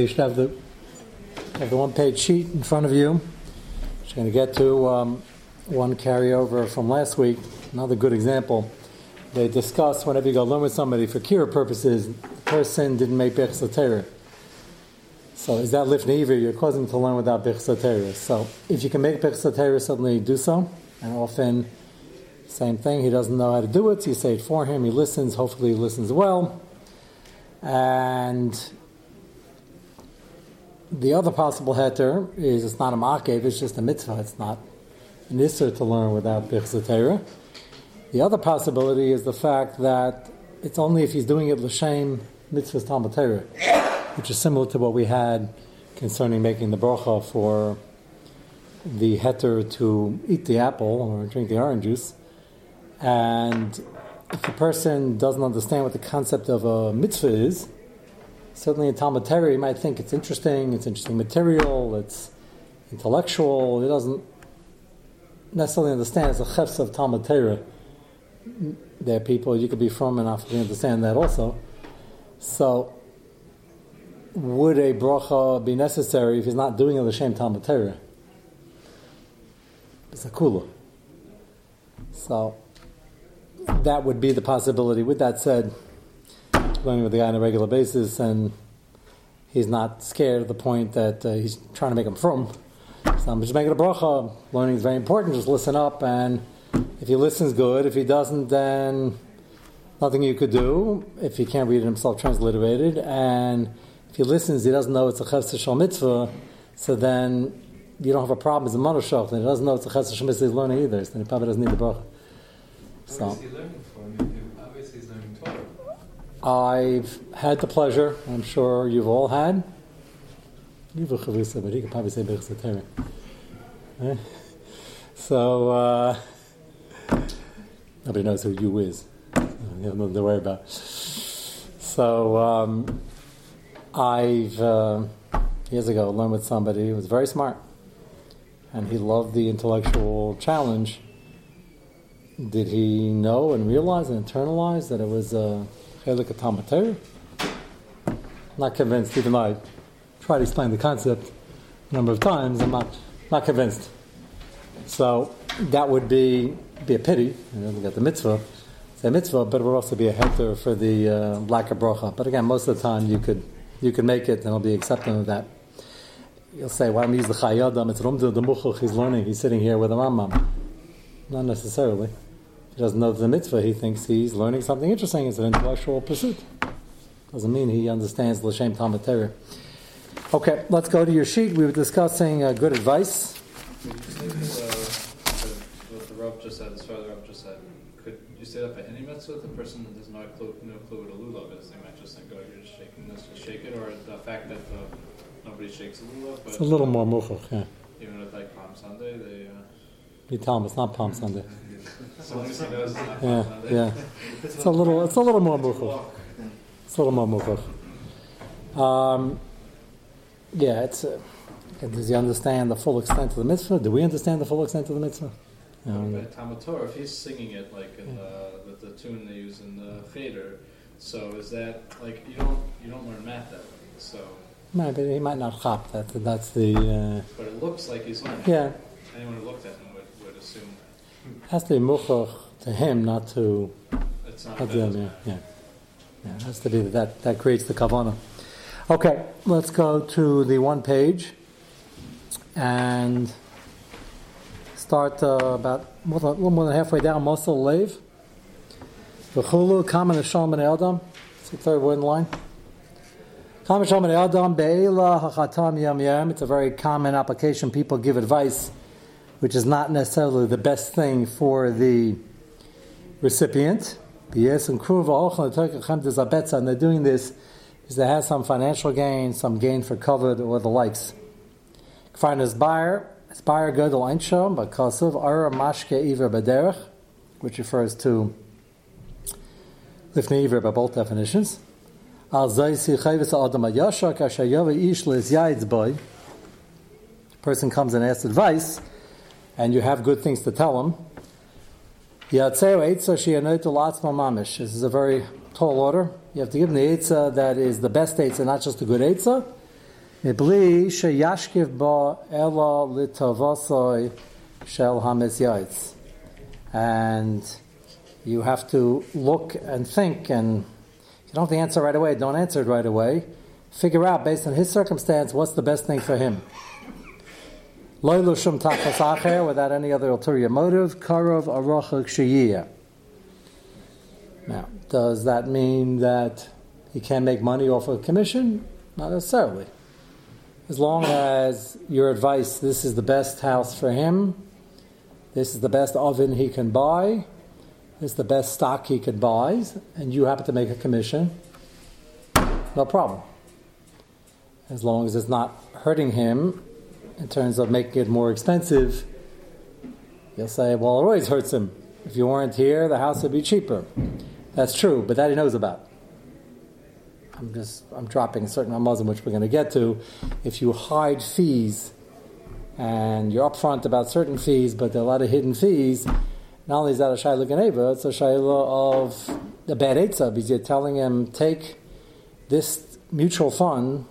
You should have the have the one-page sheet in front of you. Just going to get to um, one carryover from last week. Another good example. They discuss whenever you go learn with somebody for kira purposes, the person didn't make bechsatera. So is that lifnei You're causing to learn without bechsatera. So if you can make bechsatera, suddenly do so. And often, same thing. He doesn't know how to do it. So you say it for him. He listens. Hopefully, he listens well. And the other possible heter is it's not a makev, it's just a mitzvah. It's not an isser to learn without bichzatera. The other possibility is the fact that it's only if he's doing it l'shem mitzvahs talmud which is similar to what we had concerning making the bracha for the heter to eat the apple or drink the orange juice. And if the person doesn't understand what the concept of a mitzvah is, certainly in Talmud Torah, you might think it's interesting, it's interesting material, it's intellectual. He doesn't necessarily understand it's a chefs of Talmud Torah. There are people you could be from and not understand that also. So, would a bracha be necessary if he's not doing it the same Talmud Torah? It's a kula. So, that would be the possibility. With that said, learning with the guy on a regular basis, and he's not scared at the point that uh, he's trying to make him from. So I'm just making a bracha. Learning is very important. Just listen up, and if he listens, good. If he doesn't, then nothing you could do. If he can't read it himself, transliterated, and if he listens, he doesn't know it's a chesed shal mitzvah. So then you don't have a problem as a mother and he doesn't know it's a chesed shal mitzvah he's learning either. So then he probably doesn't need the bracha. So. I've had the pleasure, I'm sure you've all had. But he could probably say? So, uh, nobody knows who you is. You have nothing to worry about. So, um, I've, uh, years ago, learned with somebody who was very smart. And he loved the intellectual challenge. Did he know and realize and internalize that it was a uh, Chelik Talmud Not convinced, even though I tried to explain the concept a number of times, I'm not, not convinced. So that would be be a pity. You know, we got the mitzvah, say mitzvah, but it would also be a heter for the uh, lack of bracha. But again, most of the time you could you could make it, and it'll be accepting of that. You'll say, "Why don't we use the chayadam? It's rumdu the muchuch. He's learning. He's sitting here with a Rambam." Not necessarily he doesn't know the mitzvah, he thinks he's learning something interesting. It's an intellectual pursuit. Doesn't mean he understands L'Shem Talmud Torah. Okay, let's go to your sheet. We were discussing uh, good advice. Could you say what the Rav just said, as far as the Rav just said, could you say that for any mitzvah? The person that does not clue, no clue what a lulav is. They might just think, oh, you're just shaking this, just shake it. Or the fact that the, nobody shakes a lulav. But it's a little more muchach, yeah. Even with like Palm Sunday, they. Uh, you tell them it's not Palm Sunday. yeah, yeah. It's a little, it's a little more muchach. It's a little more muchach. Um, yeah, it's. Uh, does he understand the full extent of the mitzvah? Do we understand the full extent of the mitzvah? Um, Talmud Torah, if he's singing it like in the, with the tune they use in the cheder, so is that like you don't you don't learn math that way? So. No, but he might not chop that. That's the. Uh, but it looks like he's learning. Yeah. Anyone who looked at him has to be muchach to him, not to. It's not to yeah, yeah. It has to be that that creates the kavana. Okay, let's go to the one page and start uh, about a little more than halfway down. Mosel Lev. V'chulu kamen Hashem Adam. It's the third word in the line. Kamen Hashem Adam be'ela hachatam yam yam. It's a very common application. People give advice which is not necessarily the best thing for the recipient. Yes, and and they're doing this because they have some financial gain, some gain for covered or the likes. Find buyer, but ara mashke iver which refers to lifnei iver by both definitions. Al ish boy. Person comes and asks advice and you have good things to tell him. This is a very tall order. You have to give him the Eitzah that is the best Eitzah, not just a good Eitzah. מבלי שישכיב בו אלא לטובוסוי shel hamezyatz. And you have to look and think, and you don't have to answer right away. Don't answer it right away. Figure out, based on his circumstance, what's the best thing for him. Loilu shum tachas without any other ulterior motive. Karov arocha kshiyah. Now, does that mean that he can't make money off a commission? Not necessarily. As long as your advice, this is the best house for him, this is the best oven he can buy, this is the best stock he can buy, and you happen to make a commission, no problem. As long as it's not hurting him in terms of making it more expensive, you'll say, well, it always hurts him. If you weren't here, the house would be cheaper. That's true, but that he knows about. I'm just I'm dropping a certain Muslim, which we're going to get to. If you hide fees and you're upfront about certain fees, but there are a lot of hidden fees, not only is that a shayla ganeva, it's a shayla of the bad etza because you're telling him take this mutual fund,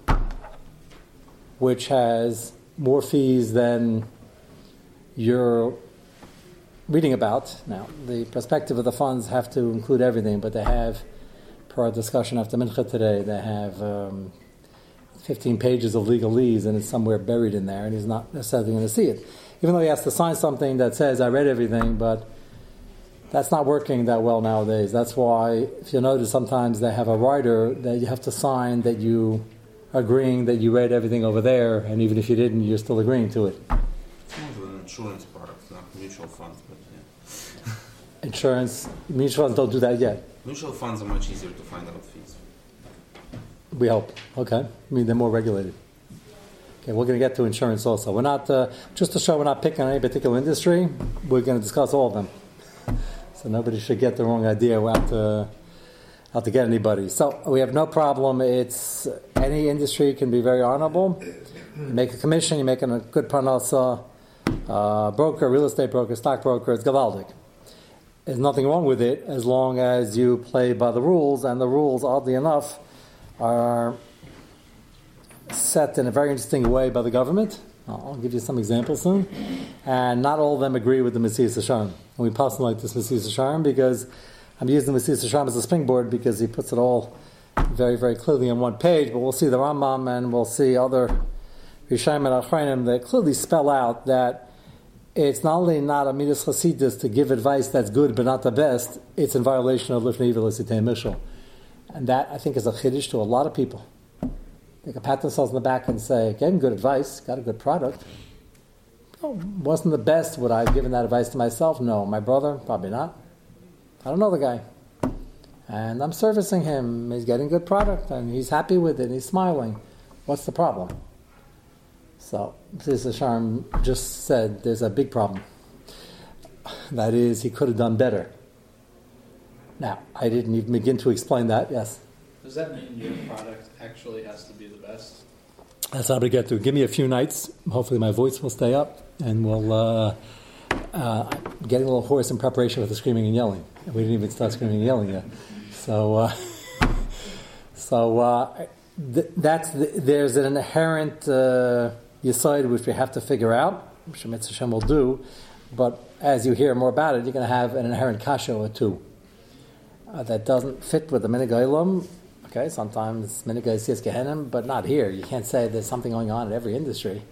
which has more fees than you're reading about. Now, the perspective of the funds have to include everything, but they have, per our discussion after Mincha today, they have um, 15 pages of legalese and it's somewhere buried in there, and he's not necessarily going to see it. Even though he has to sign something that says, I read everything, but that's not working that well nowadays. That's why, if you notice, sometimes they have a writer that you have to sign that you agreeing that you read everything over there, and even if you didn't, you're still agreeing to it. It's more of an insurance product, not mutual funds, but yeah. Insurance, mutual funds don't do that yet. Mutual funds are much easier to find out fees. We hope. Okay. I mean, they're more regulated. Okay, we're going to get to insurance also. We're not, uh, just to show we're not picking on any particular industry, we're going to discuss all of them. So nobody should get the wrong idea out to, out to get anybody. So we have no problem. It's any industry can be very honorable. You make a commission, you're making a good panasa, uh, broker, real estate broker, stock broker, it's gavaldic. There's nothing wrong with it as long as you play by the rules, and the rules, oddly enough, are set in a very interesting way by the government. I'll give you some examples soon. And not all of them agree with the Mesilas Yesharim. And we pass like this Mesilas Yesharim because I'm using the Mesilas Yesharim as a springboard because he puts it all very, very clearly on one page. But we'll see the Rambam and we'll see other Rishonim and Achronim that clearly spell out that it's not only not a midas chasidus to give advice that's good but not the best, it's in violation of Lifnei Iver Mishal. And that, I think, is a chiddush to a lot of people. They can pat themselves on the back and say, gave good advice, got a good product. Oh, wasn't the best. Would I have given that advice to myself? No. My brother? Probably not. I don't know the guy. And I'm servicing him. He's getting good product and he's happy with it. He's smiling. What's the problem? So, this Sharm just said there's a big problem. That is, he could have done better. Now, I didn't even begin to explain that. Yes? Does that mean your product actually has to be the best? That's how to get to. Give me a few nights. Hopefully, my voice will stay up, and we'll uh, uh, getting a little hoarse in preparation for the screaming and yelling. We didn't even start screaming and yelling yet. So, uh, so uh, th- that's the, there's an inherent uh, which we have to figure out, which Shemitz Hashem will do. But as you hear more about it, you're going to have an inherent kasha or two uh, that doesn't fit with the minigailim. Okay, sometimes minigai says gehenim, but not here. You can't say there's something going on in every industry.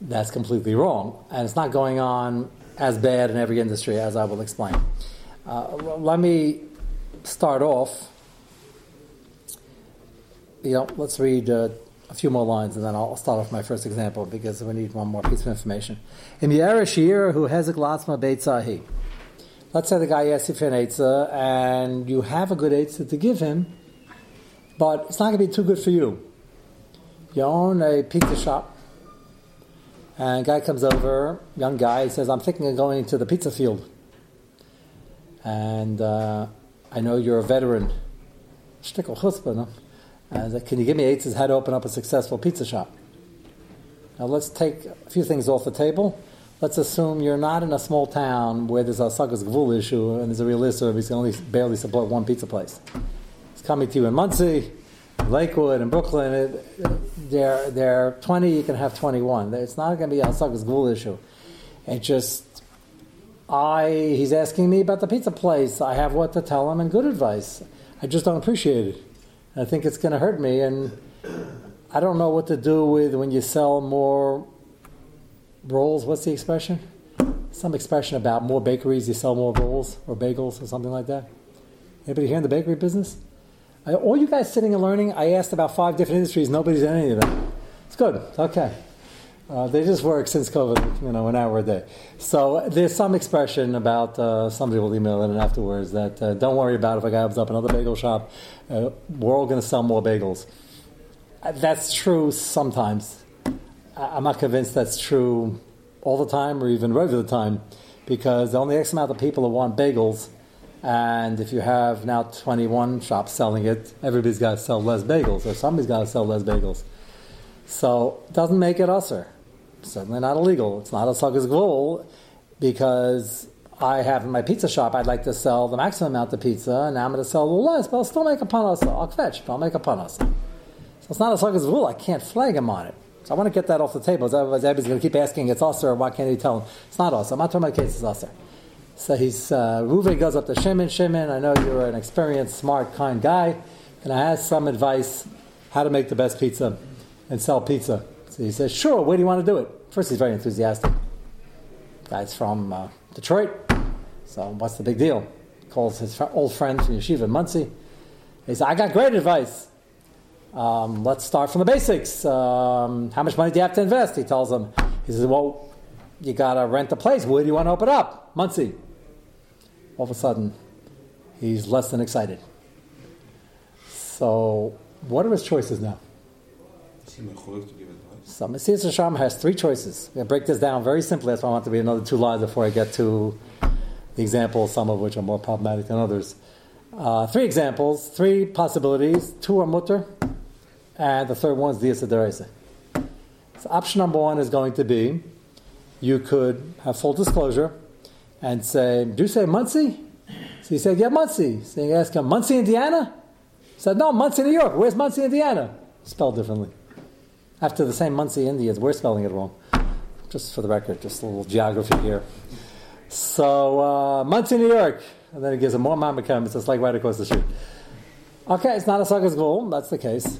That's completely wrong, and it's not going on as bad in every industry, as I will explain. Uh, let me start off. You know, let's read uh, a few more lines, and then I'll start off my first example because we need one more piece of information. In the Shir, who has a glatzma beitzahi. Let's say the guy asks you for an eitzah, and you have a good eitzah to give him, but it's not going to be too good for you. You own a pizza shop, and a guy comes over, young guy, he says, I'm thinking of going to the pizza field. And uh, I know you're a veteran. Chutzpah, no? Uh, Said, can you give me eitzahs how to open up a successful pizza shop? Now let's take a few things off the table let's assume you're not in a small town where there's a Sagas Gvul issue and there's a real issue, he's only barely support one pizza place. He's coming to you in Monsey, Lakewood and Brooklyn, it, they're, they're 20, you can have 21. It's not going to be a sagas gvul issue. It just, I, he's asking me about the pizza place. I have what to tell him and good advice. I just don't appreciate it. I think it's going to hurt me, and I don't know what to do with when you sell more rolls. What's the expression? Some expression about more bakeries, you sell more rolls or bagels or something like that. Anybody here in the bakery business? All you guys sitting and learning, I asked about five different industries. Nobody's in any of them. It's good. Okay. Uh, they just work since COVID, you know, an hour a day. So there's some expression about uh, somebody will email in afterwards that uh, don't worry about if a guy opens up another bagel shop, uh, we're all going to sell more bagels. Uh, that's true sometimes. I- I'm not convinced that's true all the time or even regular time because the only X amount of people who want bagels, and if you have now 21 shops selling it, everybody's got to sell less bagels or somebody's got to sell less bagels. So it doesn't make it usher. Certainly not illegal. It's not a sagas gvul because I have in my pizza shop, I'd like to sell the maximum amount of pizza, and now I'm going to sell a little less, but I'll still make a panas. I'll fetch, but I'll make a panas. So it's not a sagas gvul. I can't flag him on it. So I want to get that off the table. Otherwise, everybody's going to keep asking, it's us or why can't he tell him? It's not us. I'm not talking about cases us. So he's, uh, goes up to Shimon. Shimon, I know you're an experienced, smart, kind guy. and I ask some advice how to make the best pizza and sell pizza? So he says, sure, where do you want to do it? First, he's very enthusiastic. Guy's from uh, Detroit, so what's the big deal? Calls his fr- old friend from Yeshiva Monsey. He says, I got great advice. Um, let's start from the basics. Um, how much money do you have to invest? He tells him. He says, well, you got to rent a place. Where do you want to open up? Monsey. All of a sudden, he's less than excited. So, what are his choices now? Is he mechulik to give advice? So Mesilas Yesharim has three choices. I'm going to break this down very simply. That's why I want to be another two lines before I get to the examples, some of which are more problematic than others. Uh, three examples, three possibilities. Two are mutter, and the third one is dias. So option number one is going to be you could have full disclosure and say, Do you say Monsey? So he said, Yeah, Monsey. So you ask him, Muncie, Indiana? He said, No, Monsey, New York. Where's Muncie, Indiana? Spelled differently. After the same Muncie, Indians, we're spelling it wrong. Just for the record, just a little geography here. So, uh, Monsey, New York. And then he gives him more Mamacam. It's like right across the street. Okay, it's not a sagas gvul. That's the case.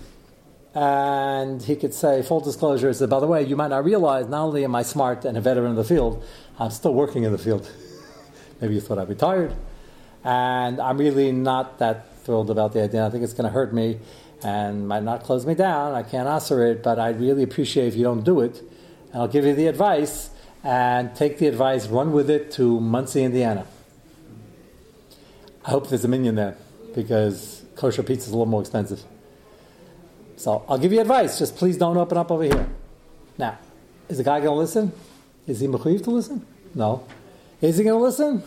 And he could say, full disclosure, is that, by the way, you might not realize not only am I smart and a veteran in the field, I'm still working in the field. Maybe you thought I'd retired. And I'm really not that thrilled about the idea. I think it's going to hurt me and might not close me down. I can't answer it, but I'd really appreciate if you don't do it. And I'll give you the advice and take the advice, run with it to Muncie, Indiana. I hope there's a minyan there because kosher pizza is a little more expensive. So I'll give you advice. Just please don't open up over here. Now, is the guy going to listen? Is he mechuyev to listen? No. Is he going to listen?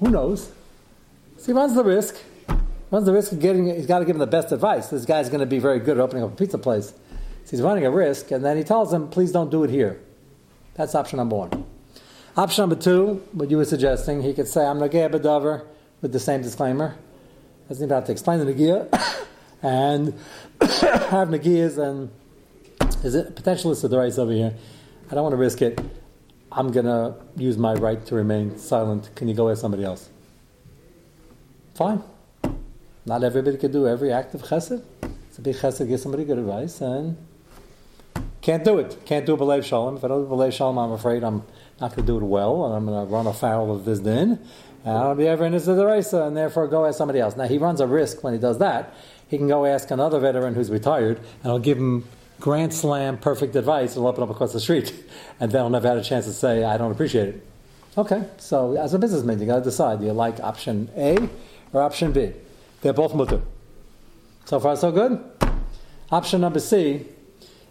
Who knows? So he runs the risk. Runs the risk of getting. He's got to give him the best advice. This guy's going to be very good at opening up a pizza place. So he's running a risk, and then he tells him, "Please don't do it here." That's option number one. Option number two, what you were suggesting, he could say, "I'm nagea bedavar," with the same disclaimer. Doesn't even have to explain the nagia, and have nagias and is it potential is the rights over here. I don't want to risk it. I'm gonna use my right to remain silent. Can you go with somebody else? Fine. Not everybody can do every act of chesed. It's a big chesed give somebody good advice, and can't do it. Can't do belev shalom. If I don't do belev shalom, I'm afraid I'm not going to do it well, and I'm going to run afoul of this din. And I'll be ever in this deraisa, and therefore go ask somebody else. Now he runs a risk when he does that. He can go ask another veteran who's retired, and I'll give him grand slam perfect advice. He'll open up across the street, and then I'll never have a chance to say I don't appreciate it. Okay, so as a businessman, you got to decide: do you like option A or option B? They're both mutter. So far, so good. Option number C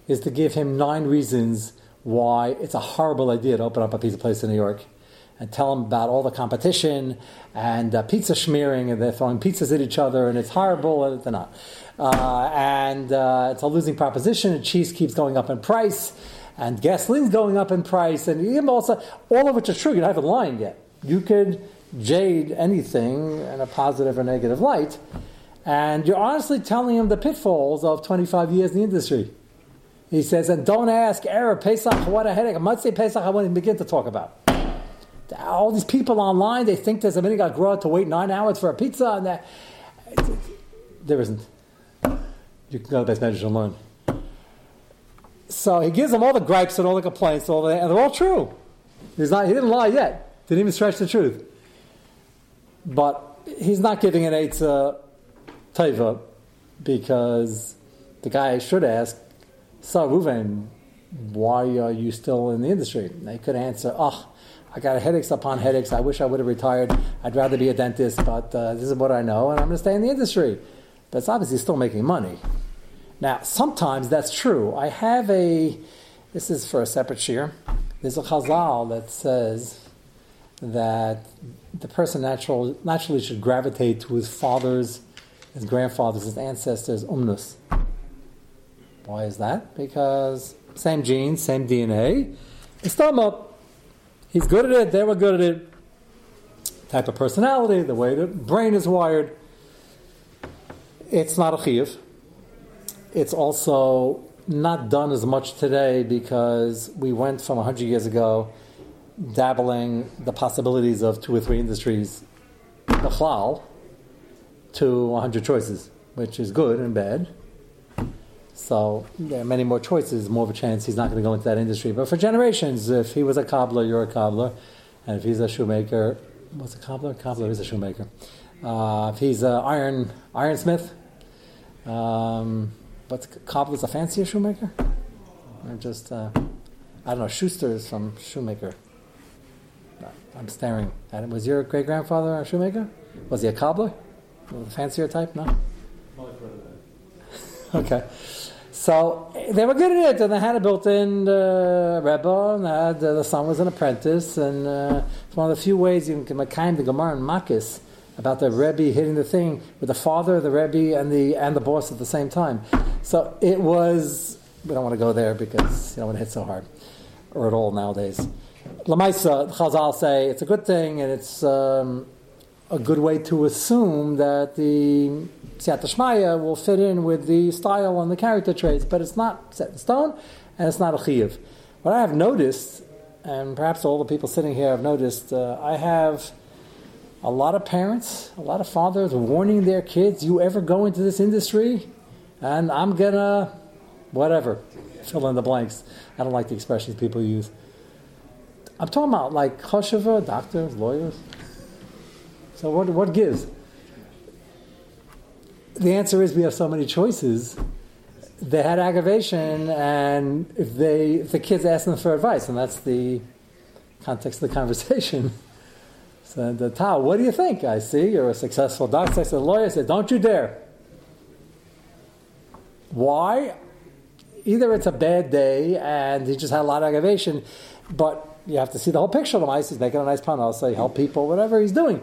is to give him nine reasons why it's a horrible idea to open up a pizza place in New York and tell him about all the competition and uh, pizza smearing and they're throwing pizzas at each other and it's horrible and they're not. Uh, and uh, it's a losing proposition and cheese keeps going up in price and gasoline's going up in price and even also, all of which is true. You haven't lying yet. You could jade anything in a positive or negative light And you're honestly telling him the pitfalls of 25 years in the industry. He says, and don't ask Arab Pesach what a headache. I might say Pesach I won't even begin to talk about. All these people online, they think there's a minute got grow to wait nine hours for a pizza, and that there isn't. You can go to the base measures and learn. So he gives them all the gripes and all the complaints, all the, and they're all true. He's not, he didn't lie yet. Didn't even stretch the truth. But he's not giving an Eitzah Taiva because the guy should ask, so Ruven, why are you still in the industry? And they could answer, oh, I got headaches upon headaches. I wish I would have retired. I'd rather be a dentist, but uh, this is what I know, and I'm going to stay in the industry. But it's obviously still making money. Now, sometimes that's true. I have a, this is for a separate shear. There's a chazal that says that the person natural, naturally should gravitate to his fathers, his grandfathers, his ancestors, umnus. Why is that? Because same genes, same DNA. It's up. He's good at it, they were good at it. Type of personality, the way the brain is wired. It's not a chiyuv. It's also not done as much today because we went from 100 years ago dabbling the possibilities of two or three industries, the to 100 choices, which is good and bad. So there are many more choices, more of a chance he's not going to go into that industry. But for generations, if he was a cobbler, you're a cobbler. And if he's a shoemaker, what's a cobbler? Cobbler is a shoemaker. Uh, if he's an iron ironsmith, um, what's cobbler's a fancier shoemaker? Or just, uh, I don't know, Schuster is from shoemaker. I'm staring at it. Was your great grandfather a shoemaker? Was he a cobbler? A fancier type? No? okay. So they were good at it, and they had a built-in uh, rebbe, and had, uh, the son was an apprentice, and uh, it's one of the few ways you can make kind the Gemara and Makis about the rebbe hitting the thing with the father, the rebbe, and the and the boss at the same time. So it was. We don't want to go there because you don't want to hit so hard, or at all nowadays. Lamaisa, Chazal say it's a good thing, and it's um, a good way to assume that the Siyata Shmaya will fit in with the style and the character traits, but it's not set in stone and it's not a chiyuv. What I have noticed, and perhaps all the people sitting here have noticed, uh, I have a lot of parents, a lot of fathers warning their kids, you ever go into this industry, and I'm gonna, whatever, fill in the blanks. I don't like the expressions people use. I'm talking about like choshever, doctors, lawyers. So what, what gives? the answer is we have so many choices. They had aggravation, and if they if the kids ask them for advice, and that's the context of the conversation. So the Tao, what do you think? I see you're a successful doctor. Said, lawyer I said, don't you dare. Why? Either it's a bad day and he just had a lot of aggravation, but you have to see the whole picture. Of the mice is making a nice pun. I'll say help people, whatever he's doing.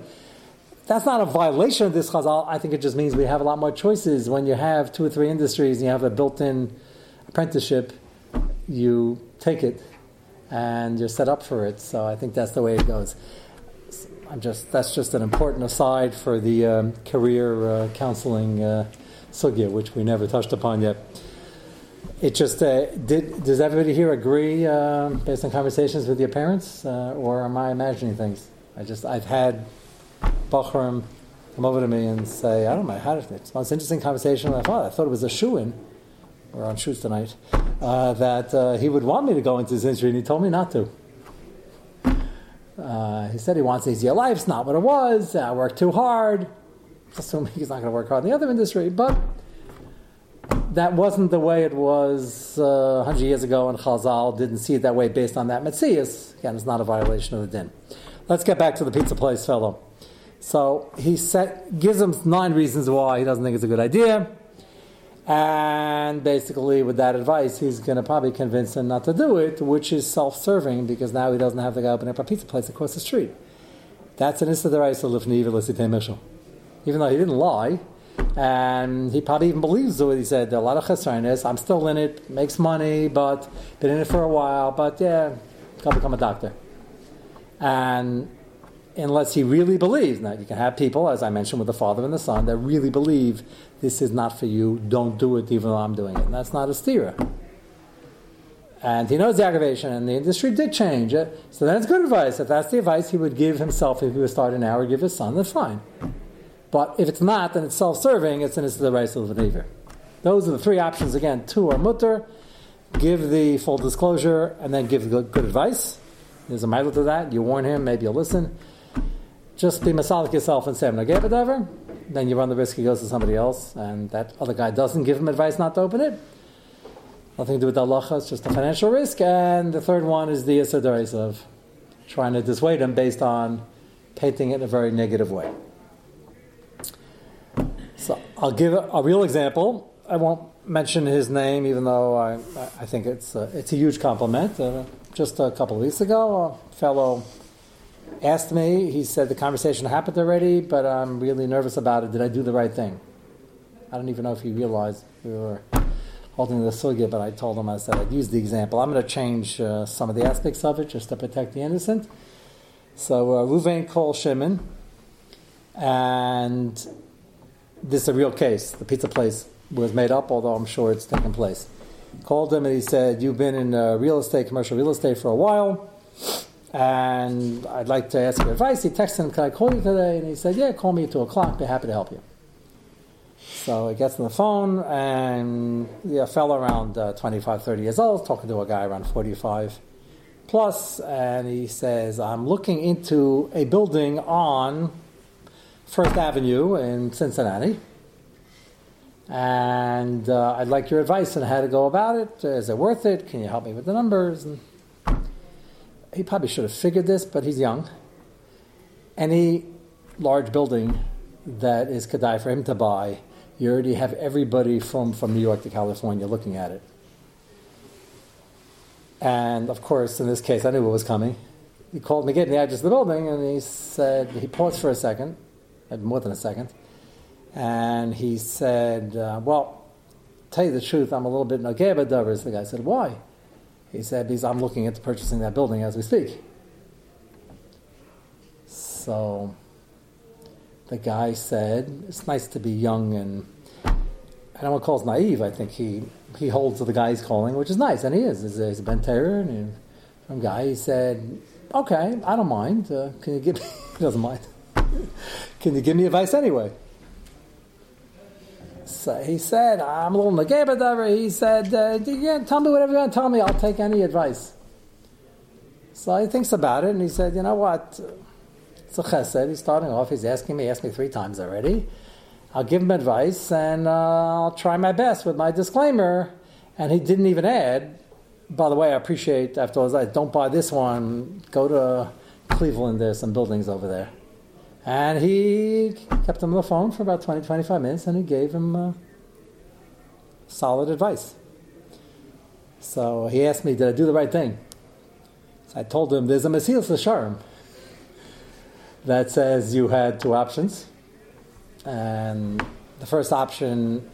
That's not a violation of this chazal. I think it just means we have a lot more choices. When you have two or three industries and you have a built-in apprenticeship, you take it and you're set up for it. So I think that's the way it goes. I'm just that's just an important aside for the um, career uh, counseling uh, sugya, which we never touched upon yet. It just uh, did. Does everybody here agree uh, based on conversations with your parents, uh, or am I imagining things? I just I've had Bachram come over to me and say, I don't know how to, it's most interesting conversation with my father. I thought it was a shoe in, we're on shoes tonight, uh, that uh, he would want me to go into this industry, and he told me not to. Uh, he said he wants easier life. It's not what it was. I worked too hard. Assuming he's not going to work hard in the other industry, but that wasn't the way it was uh, 100 years ago, and Chazal didn't see it that way based on that Metzias. Again, it's not a violation of the din. Let's get back to the pizza place fellow. So he set, gives him nine reasons why he doesn't think it's a good idea. And basically, with that advice, he's going to probably convince him not to do it, which is self serving because now he doesn't have to go open up a pizza place across the street. That's an Issa Mishal. Even though he didn't lie, and he probably even believes what he said. A lot of chesronis. I'm still in it, makes money, but been in it for a while. But yeah, gotta become a doctor. And unless he really believes. Now, you can have people, as I mentioned with the father and the son, that really believe this is not for you, don't do it even though I'm doing it. And that's not a stira. And he knows the aggravation, and the industry did change it. So that's good advice. If that's the advice he would give himself if he was starting now or give his son, then fine. But if it's not, then it's self serving, it's an the rights of the. Those are the three options again. Two are mutter, give the full disclosure, and then give good, good advice. There's a mile to that. You warn him, maybe you'll listen. Just be masalik yourself and say, I'm not whatever. Then you run the risk he goes to somebody else, and that other guy doesn't give him advice not to open it. Nothing to do with halacha, it's just a financial risk. And the third one is the Isadaris of trying to dissuade him based on painting it in a very negative way. So I'll give a, real example. I won't mention his name, even though I, I think it's a, it's a huge compliment. Uh, just a couple of weeks ago, a fellow asked me, he said the conversation happened already, but I'm really nervous about it. Did I do the right thing? I don't even know if he realized we were holding the sugya, but I told him, I said, I'd use the example. I'm going to change uh, some of the aspects of it just to protect the innocent. So, uh, Ruvain called Shimon, and this is a real case. The pizza place was made up, although I'm sure it's taken place. Called him and he said, You've been in uh, real estate, commercial real estate for a while, and I'd like to ask your advice. He texted him, Can I call you today? And he said, Yeah, call me at 2 o'clock. Be happy to help you. So he gets on the phone, and yeah, a fellow around uh, 25, 30 years old, talking to a guy around 45 plus, and he says, I'm looking into a building on First Avenue in Cincinnati and uh, I'd like your advice on how to go about it. Is it worth it? Can you help me with the numbers? And he probably should have figured this, but he's young. Any large building that is Kadai for him to buy, you already have everybody from, from New York to California looking at it. And of course, in this case, I knew what was coming. He called me, getting the address of the building, and he said, he paused for a second, more than a second and he said, uh, Well, tell you the truth, I'm a little bit nageba dovers. The guy said, Why? He said, Because I'm looking into purchasing that building as we speak. So the guy said, It's nice to be young and I don't want to call it naive. I think he, he holds to the guy he's calling, which is nice, and he is. He's a, he's a and from guy, he said, Okay, I don't mind. Uh, can you give me, he doesn't mind. can you give me advice anyway? So he said, I'm a little negeba He said, uh, yeah, tell me whatever you want to tell me. I'll take any advice. So he thinks about it and he said, you know what? It's a chesed. He's starting off. He's asking me, He asked me three times already. I'll give him advice and uh, I'll try my best with my disclaimer. And he didn't even add, by the way, I appreciate after all that, don't buy this one. Go to Cleveland. There's some buildings over there. And he kept him on the phone for about 20, 25 minutes and he gave him uh, solid advice. So he asked me, Did I do the right thing? So I told him, There's a Mesilas Yesharim that says you had two options. And the first option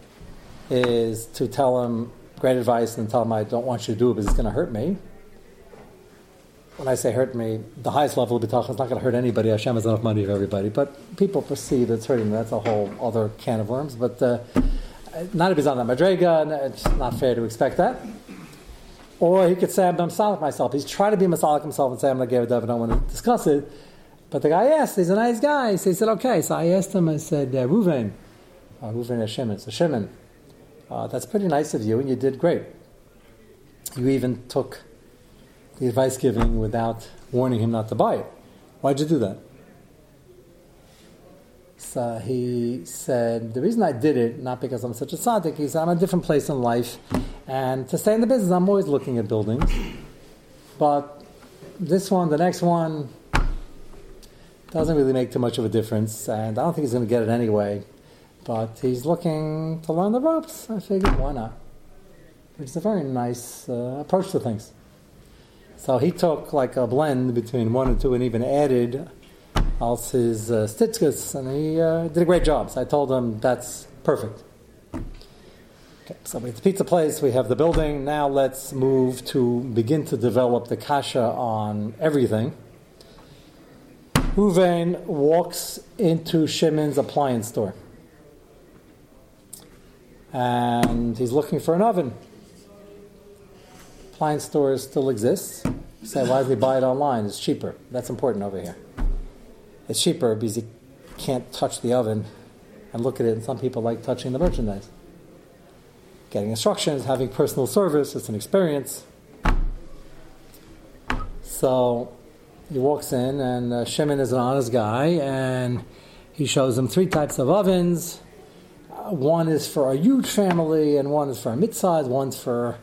is to tell him great advice and tell him, I don't want you to do it because it's going to hurt me when I say hurt me, the highest level of bitachon is not going to hurt anybody. Hashem has enough money for everybody. But people perceive it's hurting. That's a whole other can of worms. But uh, not if he's on that madrega, it's not fair to expect that. Or he could say, I'm masalik myself. He's trying to be masalik himself and say, I'm not give a I don't want to discuss it. But the guy asked, he's a nice guy. So he said, okay. So I asked him, I said, uh, Ruvain, uh, Shimon. So Shimon, uh, that's pretty nice of you, and you did great. You even took the advice giving without warning him not to buy it. Why'd you do that? So he said, The reason I did it, not because I'm such a tzaddik, said, I'm a different place in life, and to stay in the business, I'm always looking at buildings. But this one, the next one, doesn't really make too much of a difference, and I don't think he's going to get it anyway. But he's looking to learn the ropes. I figured, why not? It's a very nice uh, approach to things. So he took like a blend between one and two and even added also his uh, and he uh, did a great job. So I told him that's perfect. Okay, so we have the pizza place, we have the building. Now let's move to begin to develop the kasha on everything. Ruvain walks into Shimon's appliance store. And he's looking for an oven. Appliance stores still exist. Say, why do he buy it online? It's cheaper. That's important over here. It's cheaper because you can't touch the oven and look at it, and some people like touching the merchandise. Getting instructions, having personal service, it's an experience. So he walks in, and uh, Shimon is an honest guy, and he shows him three types of ovens. Uh, one is for a huge family, and one is for a mid-size. One's for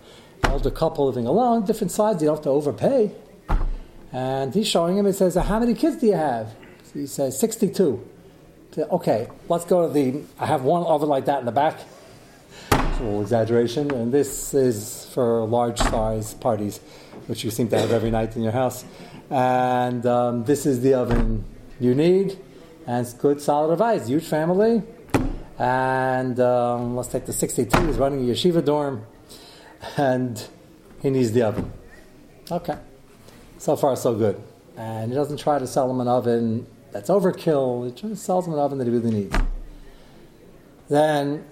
older couple living alone. Different sides. You don't have to overpay. And he's showing him. He says, "How many kids do you have?" He says, 62. Okay, let's go to the. I have one oven like that in the back. It's a little exaggeration, and this is for large size parties, which you seem to have every night in your house. And um, this is the oven you need, and it's good, solid advice. Huge family, and um, let's take the 62. He's running a yeshiva dorm, and he needs the oven. Okay, so far so good. And he doesn't try to sell him an oven that's overkill. He just sells him an oven that he really needs. Then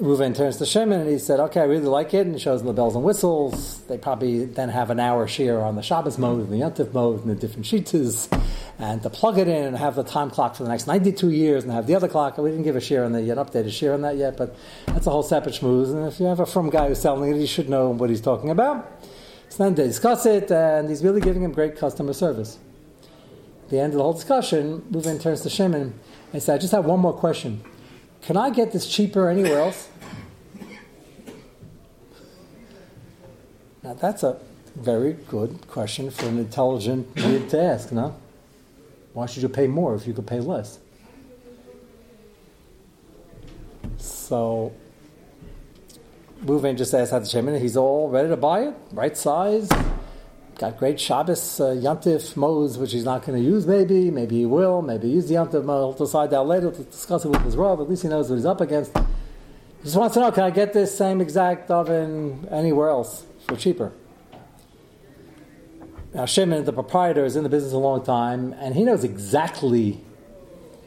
Reuven turns to Shimon and he said, "Okay, I really like it," and he shows him the bells and whistles. They probably then have an hour share on the Shabbos mode and the Yontif mode and the different sheets, and to plug it in and have the time clock for the next 92 years and have the other clock. We didn't give a share on that yet, updated share on that yet, but that's a whole separate schmooze. And if you have a firm guy who's selling it, he should know what he's talking about. So then they discuss it, and he's really giving him great customer service At the end of the whole discussion, Reuven turns to Shimon and says, I just have one more question. Can I get this cheaper anywhere else? Now, that's a very good question for an intelligent kid to ask, no? Why should you pay more if you could pay less? So, Reuven just asked the Shimon, he's all ready to buy it, right size, got great Shabbos uh, Yantif modes, which he's not going to use. Maybe, maybe he will. Maybe use the Yantif mode. He'll decide that later to discuss it with his Rav. At least he knows what he's up against. He just wants to know: Can I get this same exact oven anywhere else for cheaper? Now Shimon, the proprietor, is in the business a long time, and he knows exactly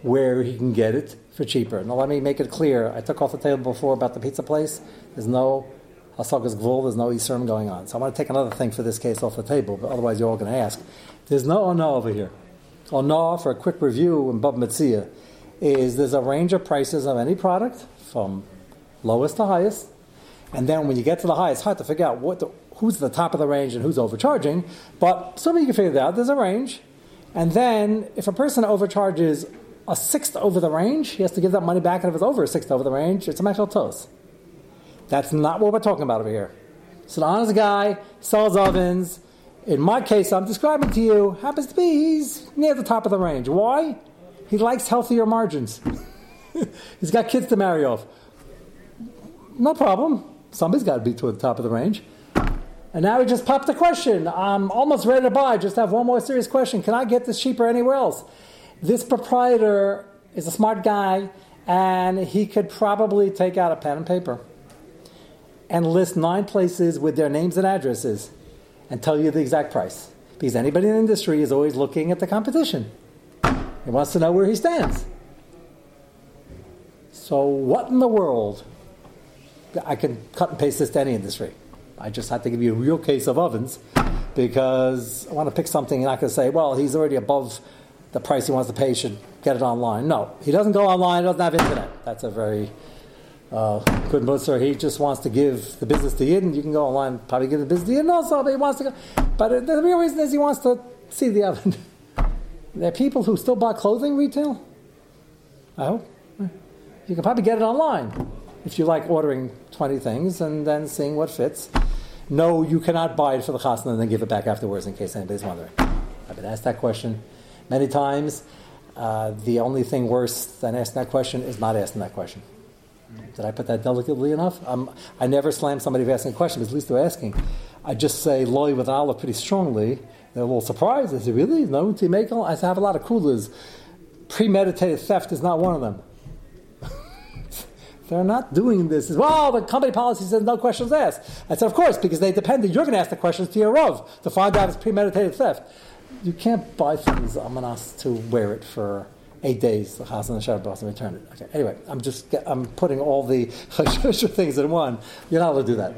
where he can get it for cheaper. Now let me make it clear. I took off the table before about the pizza place. There's no Hasagas Gvul, there's no Yisrim going on. So I want to take another thing for this case off the table, but otherwise you're all going to ask. There's no Ono over here. Ono, for a quick review in Bava Metzia, is there's a range of prices of any product from lowest to highest. And then when you get to the highest, it's hard to figure out what the, who's the top of the range and who's overcharging. But somebody can figure that out. There's a range. And then if a person overcharges a sixth over the range, he has to give that money back. And if it's over a sixth over the range, it's a mechel toast. That's not what we're talking about over here. So an honest guy sells ovens. In my case, I'm describing to you, happens to be he's near the top of the range. Why? He likes healthier margins. he's got kids to marry off. No problem. Somebody's got to be toward the top of the range. And now he just popped the question. I'm almost ready to buy. Just have one more serious question. Can I get this cheaper anywhere else? This proprietor is a smart guy, and he could probably take out a pen and paper and list nine places with their names and addresses and tell you the exact price. Because anybody in the industry is always looking at the competition. He wants to know where he stands. So, what in the world? I can cut and paste this to any industry. I just have to give you a real case of ovens because I want to pick something and I can say, well, he's already above the price he wants to pay, should get it online. No, he doesn't go online, he doesn't have internet. That's a very uh, good Musar, he just wants to give the business to Yidden. You can go online, probably give the business to Yidden also, but he wants to go. But the real reason is he wants to see the oven. there are people who still buy clothing retail. I hope. You can probably get it online if you like ordering 20 things and then seeing what fits. No, you cannot buy it for the chasna and then give it back afterwards in case anybody's wondering. I've been asked that question many times. Uh, the only thing worse than asking that question is not asking that question. Did I put that delicately enough? Um, I never slam somebody for asking a question, but at least they're asking. I just say loy with olive pretty strongly. They're a little surprised. I say, really? No T-Makel? I have a lot of coolers. Premeditated theft is not one of them. They're not doing this. Well, the company policy says no questions asked. I said, of course, because they depend. That you're going to ask the questions to your Rav to find out it's premeditated theft. you can't buy things amanas to wear it for eight days. The chas and the Shabbos and return it. Okay. Anyway, I'm just I'm putting all the things in one. You're not allowed to do that.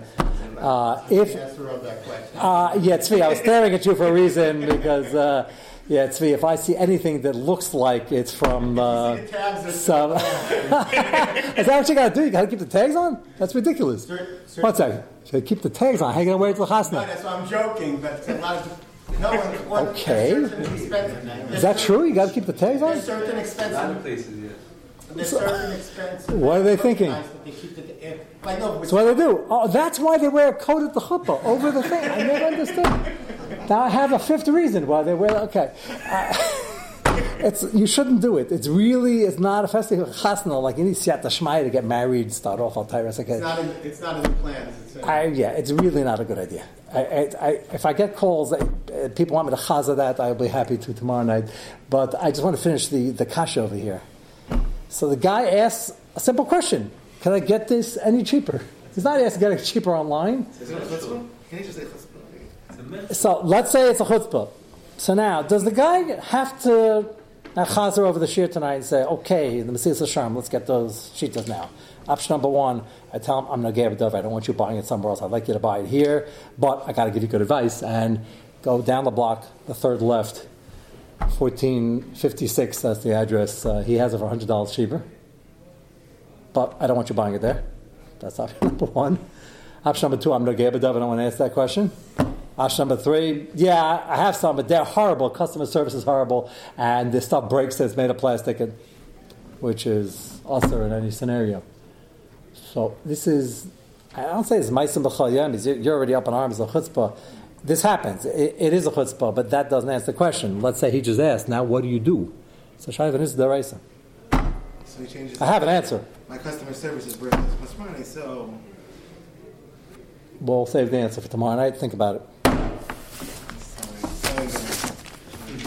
Uh, if Answer of that uh, yeah, Tzvi, I was staring at you for a reason because uh, yeah, Tzvi, if I see anything that looks like it's from uh, See the tags are some, is that what you got to do? You got to keep the tags on? That's ridiculous. Cer- cer- One second. So keep the tags on. How you gonna wear it to the No, chasna? that's why I'm joking, but a lot of, no, one, one, Okay. there's certain expenses. Is that true? You got to keep the tags on? There's certain A lot of expenses, places, yeah. there's certain expenses. What are they thinking? They keep it, if, I know, but So what do they do? Oh, that's why they wear a coat at the chuppah over the thing. I never understood. Now I have a fifth reason why they wear. Okay, uh, it's you shouldn't do it. It's really it's not a festival chasna like you need siyata shmai to get married, start off al tyrus. it's not in, it's not in the plans. It's in- I, yeah, it's really not a good idea. I, I, I, if I get calls, uh, people want me to chazer that, I'll be happy to tomorrow night. But I just want to finish the, the kasha over here. So the guy asks a simple question Can I get this any cheaper? He's not asking get it cheaper online. Is it a chutzpah? Can you just say chutzpah? It's a myth. So let's say it's a chutzpah. So now, does the guy have to now chazer over the shir tonight and say, okay, the Mesilas Yesharim, let's get those shitas now? Option number one, I tell him, I'm not a dove. I don't want you buying it somewhere else. I'd like you to buy it here, but I got to give you good advice and go down the block, the third left, 1456, that's the address. Uh, he has it for $100 cheaper, but I don't want you buying it there. That's option number one. Option number two, I'm not dove. I don't want to ask that question. Option number three, yeah, I have some, but they're horrible. Customer service is horrible, and this stuff breaks. It's made of plastic, and, which is also in any scenario. So this is, I don't say it's ma'asim b'chol. You're already up in arms of chutzpah. This happens. It, it is a chutzpah, but that doesn't answer the question. Let's say he just asked. Now, what do you do? So shayvan is deraisa. So he changes. I have an answer. My customer service is money? So We'll save the answer for tomorrow night. Think about it.